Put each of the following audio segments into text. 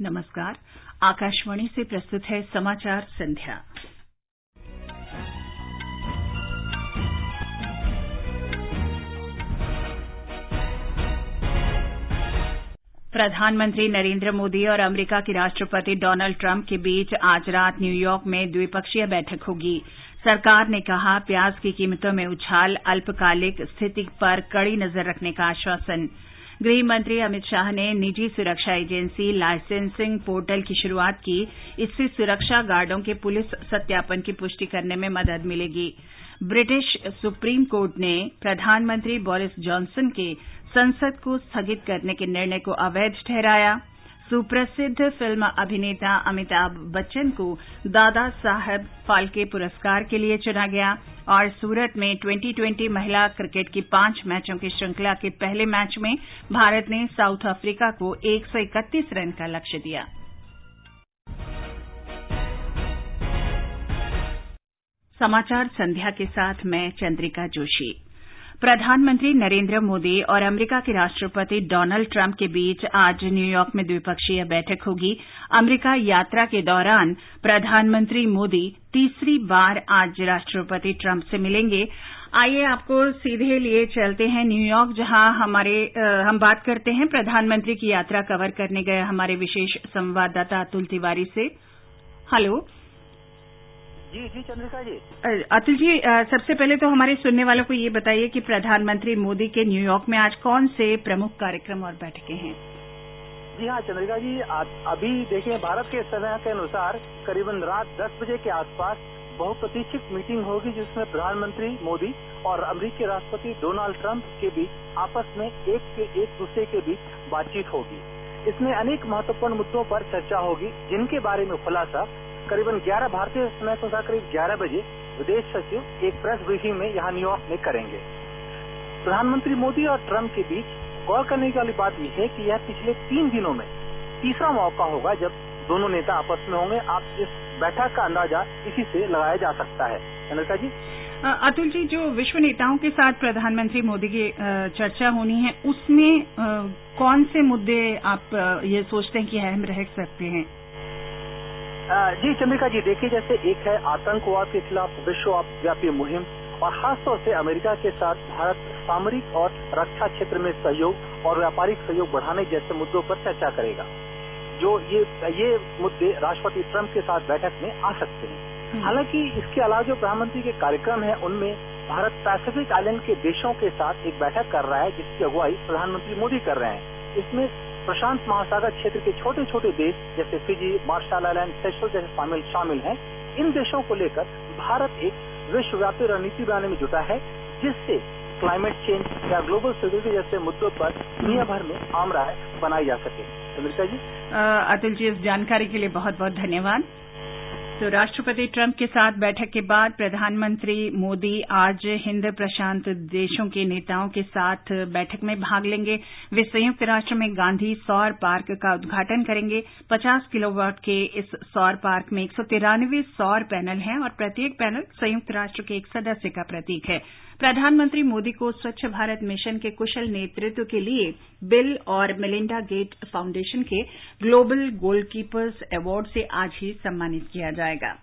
नमस्कार। आकाशवाणी से प्रस्तुत है समाचार संध्या। प्रधानमंत्री नरेंद्र मोदी और अमेरिका के राष्ट्रपति डोनाल्ड ट्रंप के बीच आज रात न्यूयॉर्क में द्विपक्षीय बैठक होगी। सरकार ने कहा, प्याज की कीमतों में उछाल, अल्पकालिक स्थिति पर कड़ी नज़र रखने का आश्वासन। मंत्री अमित शाह ने निजी सुरक्षा एजेंसी लाइसेंसिंग पोर्टल की शुरुआत की। इससे सुरक्षा गार्डों के पुलिस सत्यापन की पुष्टि करने में मदद मिलेगी। ब्रिटिश सुप्रीम कोर्ट ने प्रधानमंत्री बोरिस जॉनसन के संसद को स्थगित करने के निर्णय को अवैध ठहराया। सुप्रसिद्ध फ़िल्म अभिनेता अमिताभ बच्चन को दादा साहब फाल्के पुरस्कार के लिए चुना गया और सूरत में 2020 महिला क्रिकेट की पाँच मैचों की श्रृंखला के पहले मैच में भारत ने साउथ अफ्रीका को 131 रन का लक्ष्य दिया। समाचार संध्या के साथ मैं चंद्रिका जोशी। प्रधानमंत्री नरेंद्र मोदी और अमेरिका के राष्ट्रपति डोनाल्ड ट्रंप के बीच आज न्यूयॉर्क में द्विपक्षीय बैठक होगी। अमेरिका यात्रा के दौरान प्रधानमंत्री मोदी तीसरी बार आज राष्ट्रपति ट्रंप से मिलेंगे। आइए आपको सीधे लिए चलते हैं न्यूयॉर्क जहाँ हमारे हम बात करते हैं प्रधानमंत्री की यात्रा कवर करने गए हमारे विशेष संवाददाता अतुल तिवारी से। हेलो। जी जी चंद्रिका जी। अतुल जी सबसे पहले तो हमारे सुनने वालों को ये बताइए कि प्रधानमंत्री मोदी के न्यूयॉर्क में आज कौन से प्रमुख कार्यक्रम और बैठकें हैं? जी हाँ चंद्रिका जी अभी देखिए भारत के समय के अनुसार करीबन रात 10 बजे के आसपास बहुप्रतीक्षित मीटिंग होगी जिसमें प्रधानमंत्री मोदी और अमरीकी राष्ट्रपति डोनाल्ड ट्रंप के बीच आपस में एक के एक दूसरे के बीच बातचीत होगी। इसमें अनेक महत्वपूर्ण मुद्दों पर चर्चा होगी जिनके बारे में खुलासा करीबन 11 भारतीय समय के अनुसार करीब 11 बजे विदेश सचिव एक प्रेस ब्रीफिंग में यहाँ न्यूयॉर्क में करेंगे। प्रधानमंत्री मोदी और ट्रंप के बीच गौर करने वाली बात यह है कि यह पिछले तीन दिनों में तीसरा मौका होगा जब दोनों नेता आपस में होंगे। आप इस बैठक का अंदाज़ा इसी से लगाया जा सकता है। अनिता जी? अतुल जी, जो विश्व नेताओं के साथ प्रधानमंत्री मोदी की चर्चा होनी है, उसमें कौन से मुद्दे आप ये सोचते हैं कि अहम रह सकते हैं? जी चंद्रिका जी देखिए जैसे एक है आतंकवाद के खिलाफ विश्वव्यापी मुहिम और खासतौर से अमेरिका के साथ भारत सामरिक और रक्षा क्षेत्र में सहयोग और व्यापारिक सहयोग बढ़ाने जैसे मुद्दों पर चर्चा करेगा। जो ये ये मुद्दे राष्ट्रपति ट्रंप के साथ बैठक में आ सकते हैं। हालाँकि इसके अलावा जो प्रधानमंत्री के कार्यक्रम है उनमें भारत पैसिफिक आइलैंड के देशों के साथ एक बैठक कर रहा है जिसकी अगुवाई प्रधानमंत्री मोदी कर रहे हैं। इसमें प्रशांत महासागर क्षेत्र के छोटे छोटे देश, जैसे फिजी, मार्शल आइलैंड सेशल जैसे शामिल शामिल हैं। इन देशों को लेकर भारत एक विश्वव्यापी रणनीति बनाने में जुटा है, जिससे क्लाइमेट चेंज या ग्लोबल सिक्योरिटी जैसे मुद्दों पर दुनिया भर में आम राय बनाई जा सके। अमृता जी। अतुल जी, इस जानकारी के लिए बहुत बहुत धन्यवाद। तो राष्ट्रपति ट्रंप के साथ बैठक के बाद प्रधानमंत्री मोदी आज हिंद प्रशांत देशों के नेताओं के साथ बैठक में भाग लेंगे। वे संयुक्त राष्ट्र में गांधी सौर पार्क का उद्घाटन करेंगे। 50 किलोवाट के इस सौर पार्क में एक सौ तिरानवे सौर पैनल हैं और प्रत्येक पैनल संयुक्त राष्ट्र के एक सदस्य का प्रतीक है। प्रधानमंत्री मोदी को स्वच्छ भारत मिशन के कुशल नेतृत्व के लिए बिल और मेलिंडा गेट फाउंडेशन के ग्लोबल गोलकीपर्स अवार्ड से आज ही सम्मानित किया जाएगा।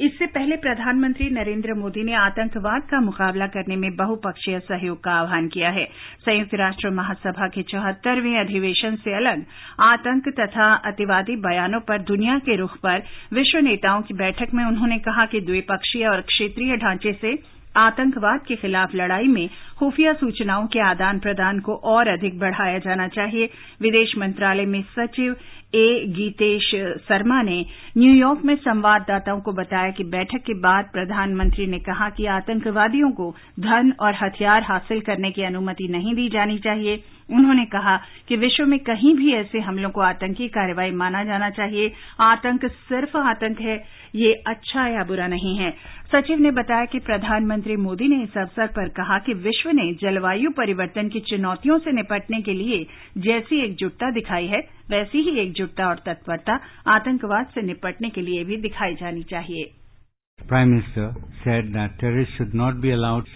इससे पहले प्रधानमंत्री नरेंद्र मोदी ने आतंकवाद का मुकाबला करने में बहुपक्षीय सहयोग का आह्वान किया है। संयुक्त राष्ट्र महासभा के चौहत्तरवें अधिवेशन से अलग आतंक तथा अतिवादी बयानों पर दुनिया के रुख पर विश्व नेताओं की बैठक में उन्होंने कहा कि द्विपक्षीय और क्षेत्रीय ढांचे से आतंकवाद के खिलाफ लड़ाई में खुफिया सूचनाओं के आदान प्रदान को और अधिक बढ़ाया जाना चाहिए। विदेश मंत्रालय में सचिव ए गीतेश शर्मा ने न्यूयॉर्क में संवाददाताओं को बताया कि बैठक के बाद प्रधानमंत्री ने कहा कि आतंकवादियों को धन और हथियार हासिल करने की अनुमति नहीं दी जानी चाहिए। उन्होंने कहा कि विश्व में कहीं भी ऐसे हमलों को आतंकी कार्रवाई माना जाना चाहिए। आतंक सिर्फ़ आतंक है, ये अच्छा या बुरा नहीं है। सचिव ने बताया कि प्रधानमंत्री मोदी ने इस अवसर पर कहा कि विश्व ने जलवायु परिवर्तन की चुनौतियों से निपटने के लिए जैसी एकजुटता दिखाई है वैसी ही एकजुटता और तत्परता आतंकवाद से निपटने के लिए भी दिखाई जानी चाहिए।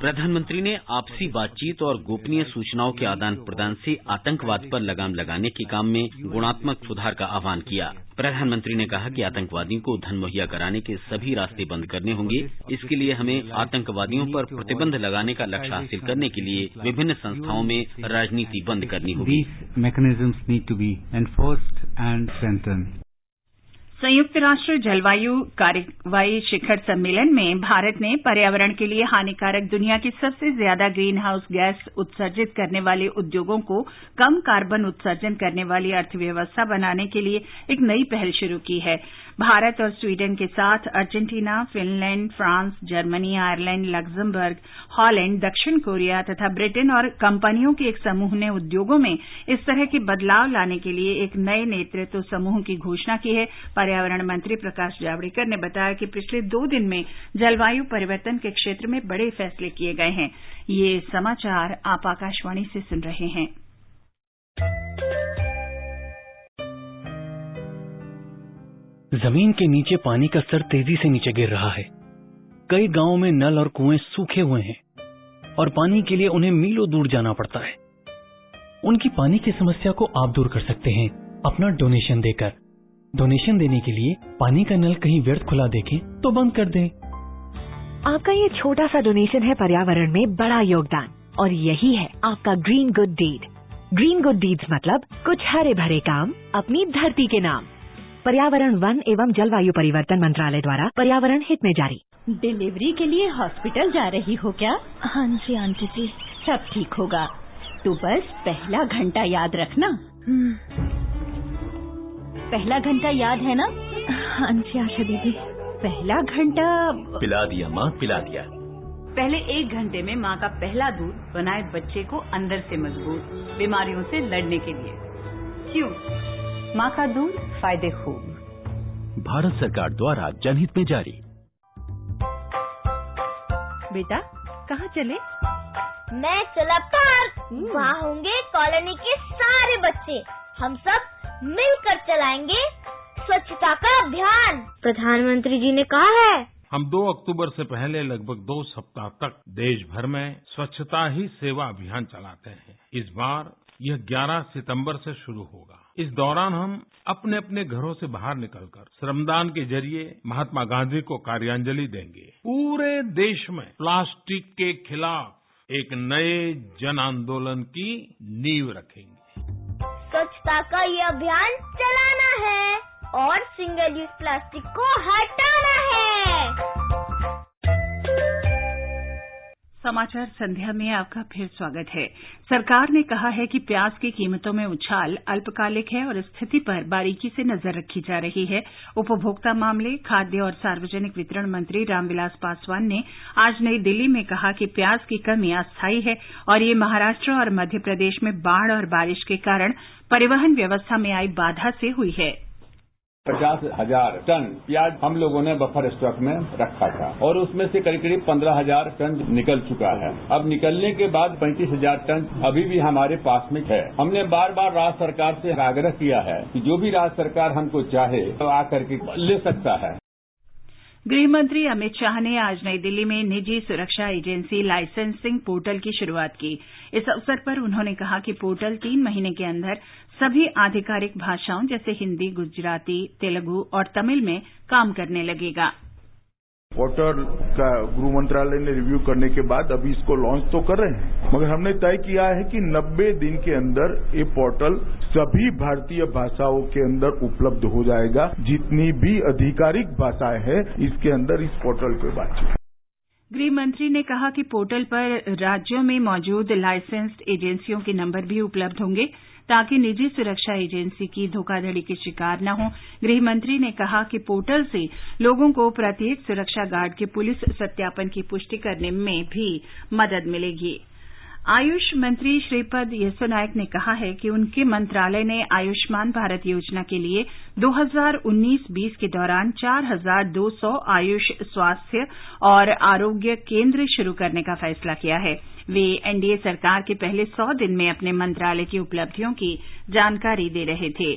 प्रधानमंत्री ने आपसी बातचीत और गोपनीय सूचनाओं के आदान प्रदान से आतंकवाद पर लगाम लगाने के काम में गुणात्मक सुधार का आह्वान किया। प्रधानमंत्री ने कहा कि आतंकवादियों को धन मुहैया कराने के सभी रास्ते बंद करने होंगे। इसके लिए हमें आतंकवादियों पर प्रतिबंध लगाने का लक्ष्य हासिल करने के लिए विभिन्न संस्थाओं में राजनीति बंद करनी होगी। संयुक्त राष्ट्र जलवायु कार्रवाई शिखर सम्मेलन में भारत ने पर्यावरण के लिए हानिकारक दुनिया के सबसे ज़्यादा ग्रीन हाउस गैस उत्सर्जित करने वाले उद्योगों को कम कार्बन उत्सर्जन करने वाली अर्थव्यवस्था बनाने के लिए एक नई पहल शुरू की है। भारत और स्वीडन के साथ Argentina, Finland, France, Germany, Ireland Luxembourg Holland, दक्षिण कोरिया तथा ब्रिटेन और कंपनियों के एक समूह ने उद्योगों में इस तरह के बदलाव लाने के लिए एक नए नेतृत्व समूह की घोषणा की है। पर्यावरण मंत्री प्रकाश जावड़ेकर ने बताया कि पिछले दो दिन में जलवायु परिवर्तन के क्षेत्र में बड़े फैसले किए गए हैं। हैं। ज़मीन के नीचे पानी का स्तर तेज़ी से नीचे गिर रहा है। कई गाँवों में नल और कुएँ सूखे हुए हैं और पानी के लिए उन्हें मीलों दूर जाना पड़ता है। उनकी पानी की समस्या को आप दूर कर सकते हैं अपना डोनेशन देकर। डोनेशन देने के लिए पानी का नल कहीं व्यर्थ खुला देखें तो बंद कर दें। आपका ये छोटा सा डोनेशन है पर्यावरण में बड़ा योगदान और यही है आपका green good deed green good deeds मतलब कुछ हरे भरे काम अपनी धरती के नाम। पर्यावरण वन एवं जलवायु परिवर्तन मंत्रालय द्वारा पर्यावरण हित में जारी। डिलीवरी के लिए हॉस्पिटल जा रही हो क्या? हाँ जी आंटी जी। सब ठीक होगा। तो बस पहला घंटा याद रखना। पहला घंटा याद है ना? हाँ जी आशा दीदी। पहला घंटा पिला दिया माँ पिला दिया। पहले एक घंटे में माँ का पहला दूध बनाए बच्चे को अंदर से मज़बूत बीमारियों से लड़ने के लिए। क्यों? माँ का दूध फ़ायदे खूब भारत सरकार द्वारा जनहित में जारी। बेटा कहाँ चले? मैं चला पार्क। वहाँ होंगे कॉलोनी के सारे बच्चे। हम सब मिलकर चलाएँगे स्वच्छता का अभियान। प्रधानमंत्री जी ने कहा है। हम 2 अक्टूबर से पहले लगभग दो सप्ताह तक देश भर में स्वच्छता ही सेवा अभियान चलाते हैं। इस बार यह 11 सितंबर से शुरू होगा। इस दौरान हम अपने अपने घरों से बाहर निकलकर श्रमदान के ज़रिए महात्मा गांधी को कार्यांजलि देंगे। पूरे देश में प्लास्टिक के खिलाफ एक नए जन आंदोलन की नींव रखेंगे। स्वच्छता का ये अभियान चलाना है और सिंगल यूज़ प्लास्टिक को हटाना है। समाचार संध्या में आपका फिर स्वागत है। सरकार ने कहा है कि प्याज की कीमतों में उछाल अल्पकालिक है और स्थिति पर बारीकी से नज़र रखी जा रही है। उपभोक्ता मामले, खाद्य और सार्वजनिक वितरण मंत्री रामविलास पासवान ने आज नई दिल्ली में कहा कि प्याज की कमी अस्थायी है और ये महाराष्ट्र और मध्य प्रदेश में बाढ़ और बारिश के कारण परिवहन व्यवस्था में आई बाधा से हुई है। पचास हज़ार टन प्याज हम लोगों ने बफर स्टॉक में रखा था और उसमें से करीब करीब पंद्रह हज़ार टन निकल चुका है। अब निकलने के बाद पैंतीस हज़ार टन अभी भी हमारे पास में है। हमने बार बार राज्य सरकार से आग्रह किया है कि जो भी राज्य सरकार हमको चाहे तो आकर के ले सकता है। गृहमंत्री अमित शाह ने आज नई दिल्ली में निजी सुरक्षा एजेंसी लाइसेंसिंग पोर्टल की शुरुआत की। इस अवसर पर उन्होंने कहा कि पोर्टल तीन महीने के अंदर सभी आधिकारिक भाषाओं जैसे हिंदी, गुजराती, तेलुगु और तमिल में काम करने लगेगा। पोर्टल का गृह मंत्रालय ने रिव्यू करने के बाद अभी इसको लॉन्च तो कर रहे हैं। मगर हमने तय किया है कि 90 दिन के अंदर ये पोर्टल सभी भारतीय भाषाओं के अंदर उपलब्ध हो जाएगा। जितनी भी आधिकारिक भाषाएँ हैं, इसके अंदर इस पोर्टल पर बातचीत गृह मंत्री ने कहा कि पोर्टल पर राज्यों में मौजूद लाइसेंस्ड एजेंसियों के नंबर भी उपलब्ध होंगे। ताकि निजी सुरक्षा एजेंसी की धोखाधड़ी के शिकार न हो। गृह मंत्री ने कहा कि पोर्टल से लोगों को प्रत्येक सुरक्षा गार्ड के पुलिस सत्यापन की पुष्टि करने में भी मदद मिलेगी। आयुष मंत्री श्रीपद येसो नायक ने कहा है कि उनके मंत्रालय ने आयुष्मान भारत योजना के लिए 2019-20 के दौरान 4,200 आयुष स्वास्थ्य और आरोग्य केंद्र शुरू करने का फैसला किया है। वे एनडीए सरकार के पहले सौ दिन में अपने मंत्रालय की उपलब्धियों की जानकारी दे रहे थे।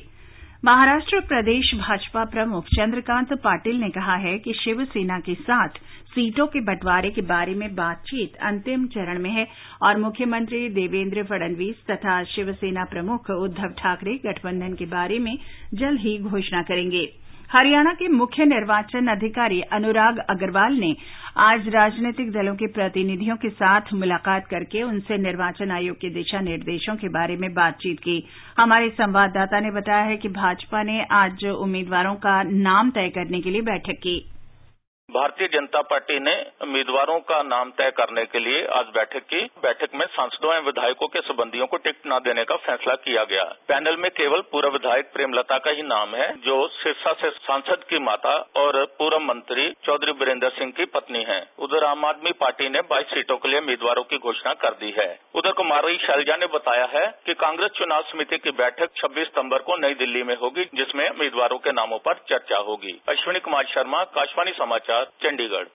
महाराष्ट्र प्रदेश भाजपा प्रमुख चंद्रकांत पाटिल ने कहा है कि शिवसेना के साथ सीटों के बंटवारे के बारे में बातचीत अंतिम चरण में है और मुख्यमंत्री देवेंद्र फडणवीस तथा शिवसेना प्रमुख उद्धव ठाकरे गठबंधन के बारे में जल्द ही घोषणा करेंगे। हरियाणा के मुख्य निर्वाचन अधिकारी अनुराग अग्रवाल ने आज राजनीतिक दलों के प्रतिनिधियों के साथ मुलाकात करके उनसे निर्वाचन आयोग के दिशा निर्देशों के बारे में बातचीत की। हमारे संवाददाता ने बताया है कि भाजपा ने आज उम्मीदवारों का नाम तय करने के लिए बैठक की। भारतीय जनता पार्टी ने उम्मीदवारों का नाम तय करने के लिए आज बैठक की। बैठक में सांसदों एवं विधायकों के संबंधियों को टिकट न देने का फैसला किया गया। पैनल में केवल पूर्व विधायक प्रेमलता का ही नाम है, जो सिरसा से सांसद की माता और पूर्व मंत्री चौधरी बीरेंद्र सिंह की पत्नी है। उधर आम आदमी पार्टी ने बाईस सीटों के लिए उम्मीदवारों की घोषणा कर दी है। उधर कुमारी शैलजा ने बताया है कि कांग्रेस चुनाव समिति की बैठक छब्बीस सितंबर को नई दिल्ली में होगी, जिसमें उम्मीदवारों के नामों पर चर्चा होगी। अश्विनी कुमार शर्मा, आकाशवाणी समाचार। चंडीगढ़।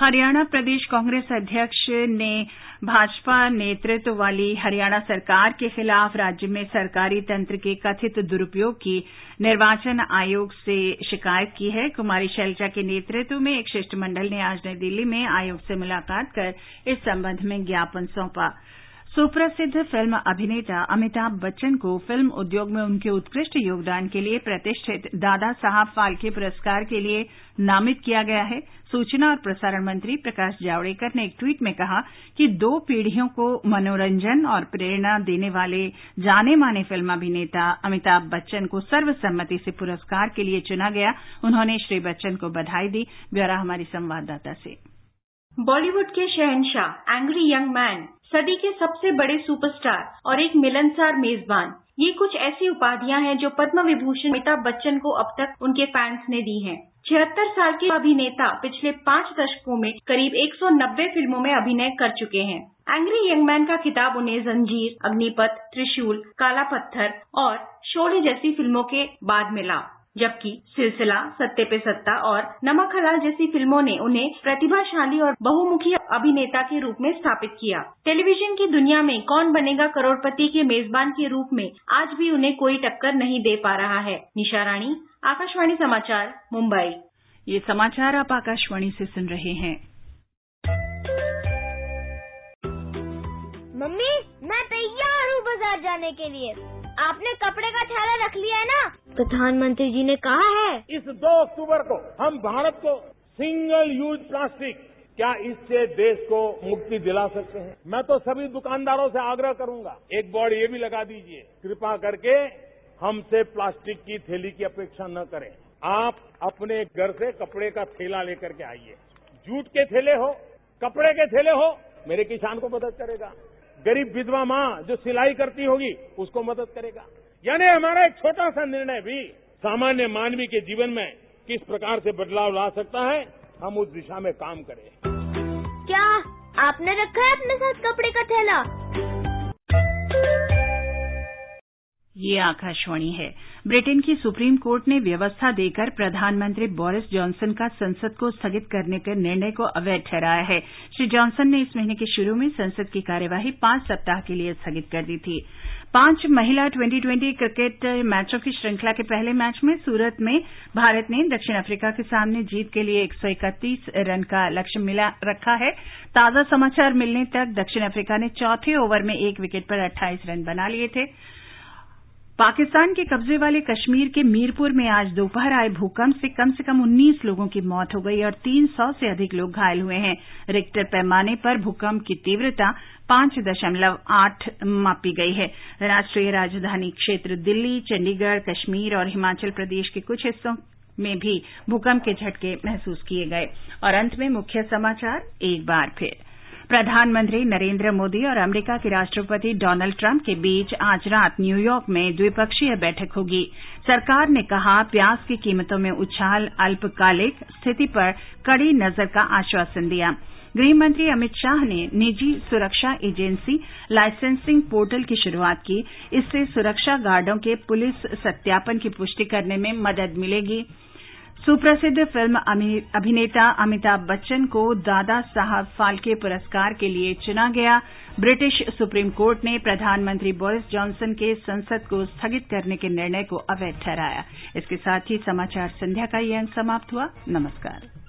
हरियाणा प्रदेश कांग्रेस अध्यक्ष ने भाजपा नेतृत्व वाली हरियाणा सरकार के खिलाफ राज्य में सरकारी तंत्र के कथित दुरुपयोग की निर्वाचन आयोग से शिकायत की है। कुमारी शैलजा के नेतृत्व में एक शिष्टमंडल ने आज नई दिल्ली में आयोग से मुलाकात कर इस संबंध में ज्ञापन सौंपा। सुप्रसिद्ध फ़िल्म अभिनेता अमिताभ बच्चन को फ़िल्म उद्योग में उनके उत्कृष्ट योगदान के लिए प्रतिष्ठित दादा साहब फाल्के पुरस्कार के लिए नामित किया गया है। सूचना और प्रसारण मंत्री प्रकाश जावड़ेकर ने एक ट्वीट में कहा कि दो पीढ़ियों को मनोरंजन और प्रेरणा देने वाले जाने माने फ़िल्म अभिनेता अमिताभ बच्चन को सर्वसम्मति से पुरस्कार के लिए चुना गया। उन्होंने श्री बच्चन को बधाई दी। ब्यौरा हमारी संवाददाता से। बॉलीवुड के शहनशाह एंग्री यंग मैन सदी के सबसे बड़े सुपरस्टार और एक मिलनसार मेजबान। ये कुछ ऐसी उपाधियाँ हैं जो पद्म विभूषण अमिताभ बच्चन को अब तक उनके फैंस ने दी हैं। छिहत्तर साल के अभिनेता पिछले पाँच दशकों में करीब 190 फ़िल्मों में अभिनय कर चुके हैं। एंग्री यंग मैन का खिताब उन्हें जंजीर, अग्निपथ, त्रिशूल, काला पत्थर और शोले जैसी फ़िल्मों के बाद मिला। जबकि सिलसिला, सत्ते पे सत्ता और नमक हलाल जैसी फ़िल्मों ने उन्हें प्रतिभाशाली और बहुमुखी अभिनेता के रूप में स्थापित किया। टेलीविज़न की दुनिया में कौन बनेगा करोड़पति के मेजबान के रूप में आज भी उन्हें कोई टक्कर नहीं दे पा रहा है। निशा रानी, आकाशवाणी समाचार, मुंबई। मम्मी मैं तैयार हूँ बाज़ार जाने के लिए। आपने कपड़े का थैला रख लिया है ना? प्रधानमंत्री जी ने कहा है। इस दो अक्टूबर को हम भारत को सिंगल यूज़ प्लास्टिक क्या इससे देश को मुक्ति दिला सकते हैं? मैं तो सभी दुकानदारों से आग्रह करूँगा एक बोर्ड ये भी लगा दीजिए। कृपा करके हमसे प्लास्टिक की थैली की अपेक्षा न करें। आप अपने घर से कपड़े का थैला लेकर के आइए। जूट के थैले हो कपड़े के थैले हो मेरे किसान को मदद करेगा। गरीब विधवा माँ जो सिलाई करती होगी उसको मदद करेगा। यानी हमारा एक छोटा सा निर्णय भी सामान्य मानवीय के जीवन में किस प्रकार से बदलाव ला सकता है हम उस दिशा में काम करें। क्या आपने रखा है अपने साथ कपड़े का थैला? ये आकाशवाणी है। ब्रिटेन की सुप्रीम कोर्ट ने व्यवस्था देकर प्रधानमंत्री बोरिस जॉनसन का संसद को स्थगित करने के निर्णय को अवैध ठहराया है। श्री जॉनसन ने इस महीने के शुरू में संसद की कार्यवाही पाँच सप्ताह के लिए स्थगित कर दी थी। पाँच महिला ट्वेंटी ट्वेंटी क्रिकेट मैचों की श्रृंखला के पहले मैच में सूरत में भारत ने दक्षिण अफ्रीका के सामने जीत के लिए एक सौ इकतीस रन का लक्ष्य रखा है। ताज़ा समाचार मिलने तक दक्षिण अफ्रीका ने चौथे ओवर में एक विकेट पर अट्ठाईस रन बना लिए थे। पाकिस्तान के कब्जे वाले कश्मीर के मीरपुर में आज दोपहर आए भूकंप से कम से कम 19 लोगों की मौत हो गई और 300 से अधिक लोग घायल हुए हैं। रिक्टर पैमाने पर भूकंप की तीव्रता पाँच दशमलव आठ मापी गई है। राष्ट्रीय राजधानी क्षेत्र दिल्ली, चंडीगढ़, कश्मीर और हिमाचल प्रदेश के कुछ हिस्सों में भी भूकंप के झटके महसूस किए गए। और अंत में मुख्य समाचार, एक बार फिर। प्रधानमंत्री नरेंद्र मोदी और अमरीका के राष्ट्रपति डोनाल्ड ट्रंप के बीच आज रात न्यूयॉर्क में द्विपक्षीय बैठक होगी। सरकार ने कहा, प्याज की कीमतों में उछाल, अल्पकालिक स्थिति पर कड़ी नज़र का आश्वासन दिया। गृहमंत्री अमित शाह ने निजी सुरक्षा एजेंसी लाइसेंसिंग पोर्टल की शुरुआत की। इससे सुरक्षा गार्डों के पुलिस सत्यापन की पुष्टि करने में मदद मिलेगी। सुप्रसिद्ध फ़िल्म अभिनेता अमिताभ बच्चन को दादा साहब फाल्के पुरस्कार के लिए चुना गया। ब्रिटिश सुप्रीम कोर्ट ने प्रधानमंत्री बोरिस जॉनसन के संसद को स्थगित करने के निर्णय को अवैध ठहराया। इसके साथ ही समाचार संध्या का ये अंक समाप्त हुआ। नमस्कार।